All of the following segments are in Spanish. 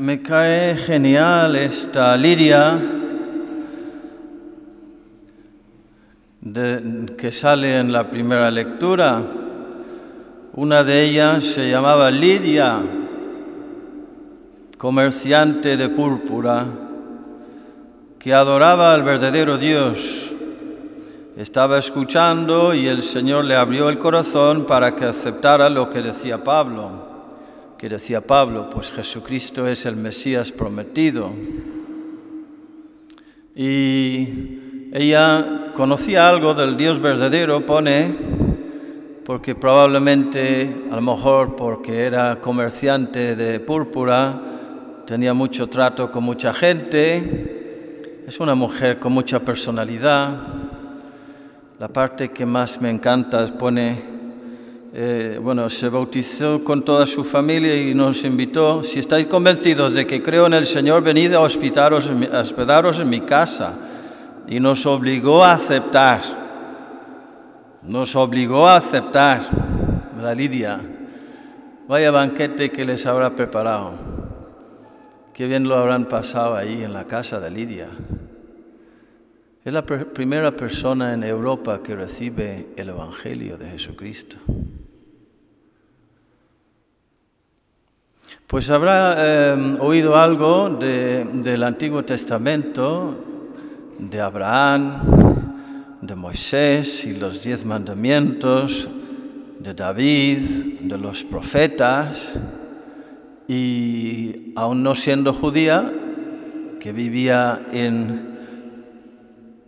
Me cae genial esta Lidia de- que sale en la primera lectura. Una de ellas se llamaba Lidia, comerciante de púrpura, que adoraba al verdadero Dios. Estaba escuchando y el Señor le abrió el corazón para que aceptara lo que decía Pablo. Que decía Pablo, pues Jesucristo es el Mesías prometido. Y ella conocía algo del Dios verdadero, pone, porque probablemente, a lo mejor porque era comerciante de púrpura, tenía mucho trato con mucha gente, es una mujer con mucha personalidad. La parte que más me encanta es pone, eh, bueno, se bautizó con toda su familia y nos invitó, si estáis convencidos de que creo en el Señor, venid a hospedaros en mi, casa. Y nos obligó a aceptar, nos obligó a aceptar la Lidia. Vaya banquete que les habrá preparado. Qué bien lo habrán pasado ahí en la casa de Lidia. Es la primera persona en Europa que recibe el Evangelio de Jesucristo. Pues habrá eh, oído algo de- del Antiguo Testamento, de Abraham, de Moisés y los diez mandamientos, de David, de los profetas, y aún no siendo judía, que vivía en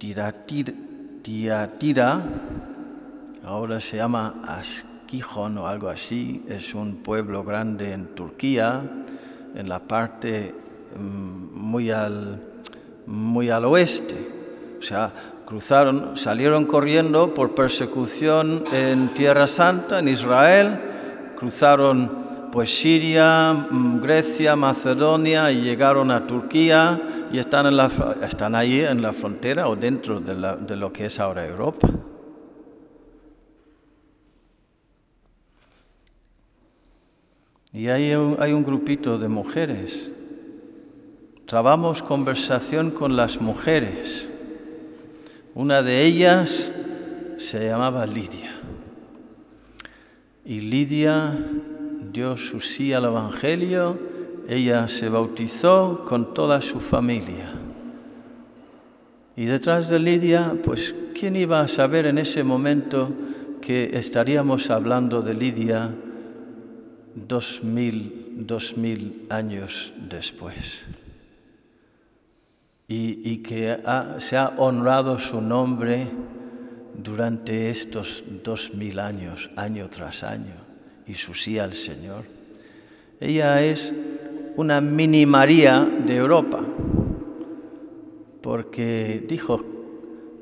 Tiratir- Tiatira, ahora se llama Asquijon o algo así, es un pueblo grande en Turquía, en la parte mm, muy al, muy al oeste. O sea, cruzaron, salieron corriendo por persecución en Tierra Santa, en Israel, cruzaron pues Siria, mm, Grecia, Macedonia y llegaron a Turquía y están, en la, están ahí en la frontera o dentro de, la- de lo que es ahora Europa. Y hay un, hay un grupito de mujeres. Trabamos conversación con las mujeres. Una de ellas se llamaba Lidia. Y Lidia dio su sí al Evangelio, ella se bautizó con toda su familia. Y detrás de Lidia, pues, ¿quién iba a saber en ese momento que estaríamos hablando de Lidia dos mil, dos mil años después? Y, y que se ha honrado su nombre durante estos dos mil años, año tras año, y su sí al Señor. Ella es una mini María de Europa, porque dijo,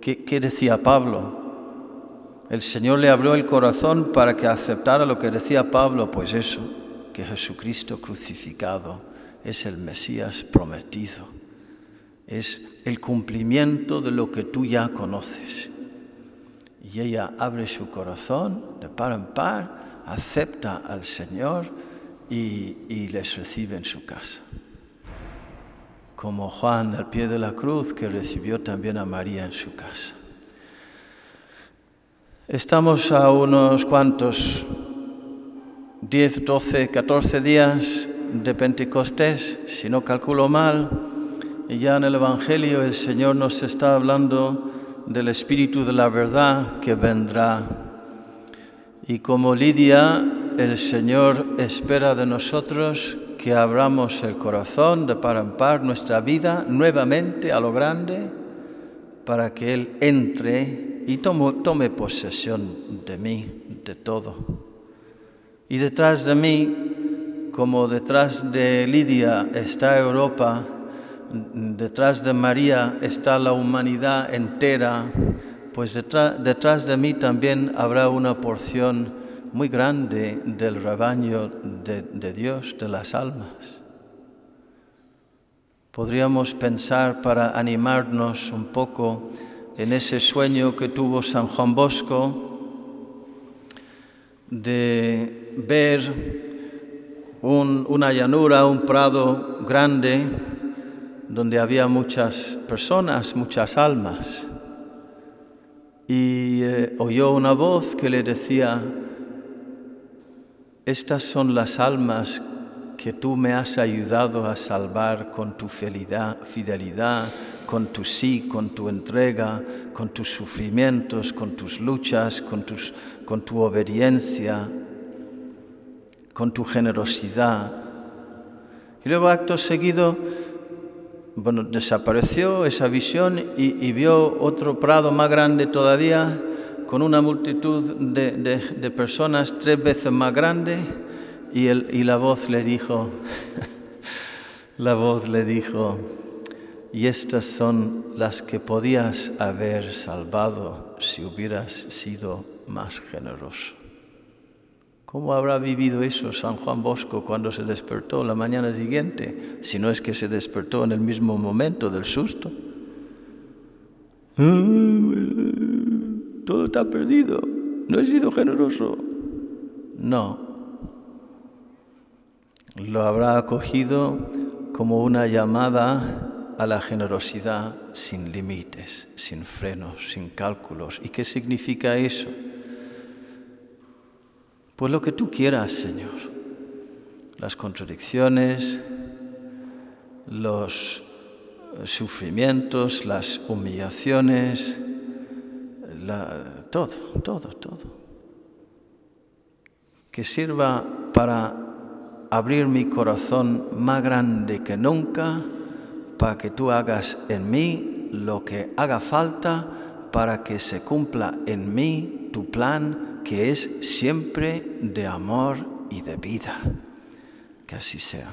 ¿qué, qué decía Pablo? El Señor le abrió el corazón para que aceptara lo que decía Pablo, pues eso, que Jesucristo crucificado es el Mesías prometido, es el cumplimiento de lo que tú ya conoces. Y ella abre su corazón de par en par, acepta al Señor y, y les recibe en su casa. Como Juan al pie de la cruz que recibió también a María en su casa. Estamos a unos cuantos, 10, 12, 14 días de Pentecostés, si no calculo mal, y ya en el Evangelio el Señor nos está hablando del Espíritu de la verdad que vendrá. Y como Lidia, el Señor espera de nosotros que abramos el corazón de par en par, nuestra vida nuevamente a lo grande, para que Él entre y tomo- tome posesión de mí, de todo. Y detrás de mí, como detrás de Lidia está Europa, detrás de María está la humanidad entera, pues detrás, detrás de mí también habrá una porción muy grande del rebaño de, de Dios, de las almas. Podríamos pensar para animarnos un poco en ese sueño que tuvo San Juan Bosco de ver un- una llanura, un prado grande, donde había muchas personas, muchas almas. Y eh, oyó una voz que le decía, estas son las almas que tú me has ayudado a salvar con tu fidelidad, con tu sí, con tu entrega, con tus sufrimientos, con tus luchas, con, tus, con tu obediencia, con tu generosidad. Y luego acto seguido, bueno, desapareció esa visión y, vio otro prado más grande todavía, con una multitud de personas tres veces más grande, y, la voz le dijo, la voz le dijo, y estas son las que podías haber salvado si hubieras sido más generoso. ¿Cómo habrá vivido eso San Juan Bosco cuando se despertó la mañana siguiente? Si no es que se despertó en el mismo momento del susto. "Ah, Todo está perdido. No he sido generoso. No. Lo habrá acogido como una llamada a la generosidad sin límites, sin frenos, sin cálculos. ¿Y qué significa eso? Pues lo que tú quieras, Señor. Las contradicciones, los eh, sufrimientos, las humillaciones, la- todo, todo, todo. Que sirva para abrir mi corazón más grande que nunca, para que tú hagas en mí lo que haga falta para que se cumpla en mí tu plan, que es siempre de amor y de vida. Que así sea.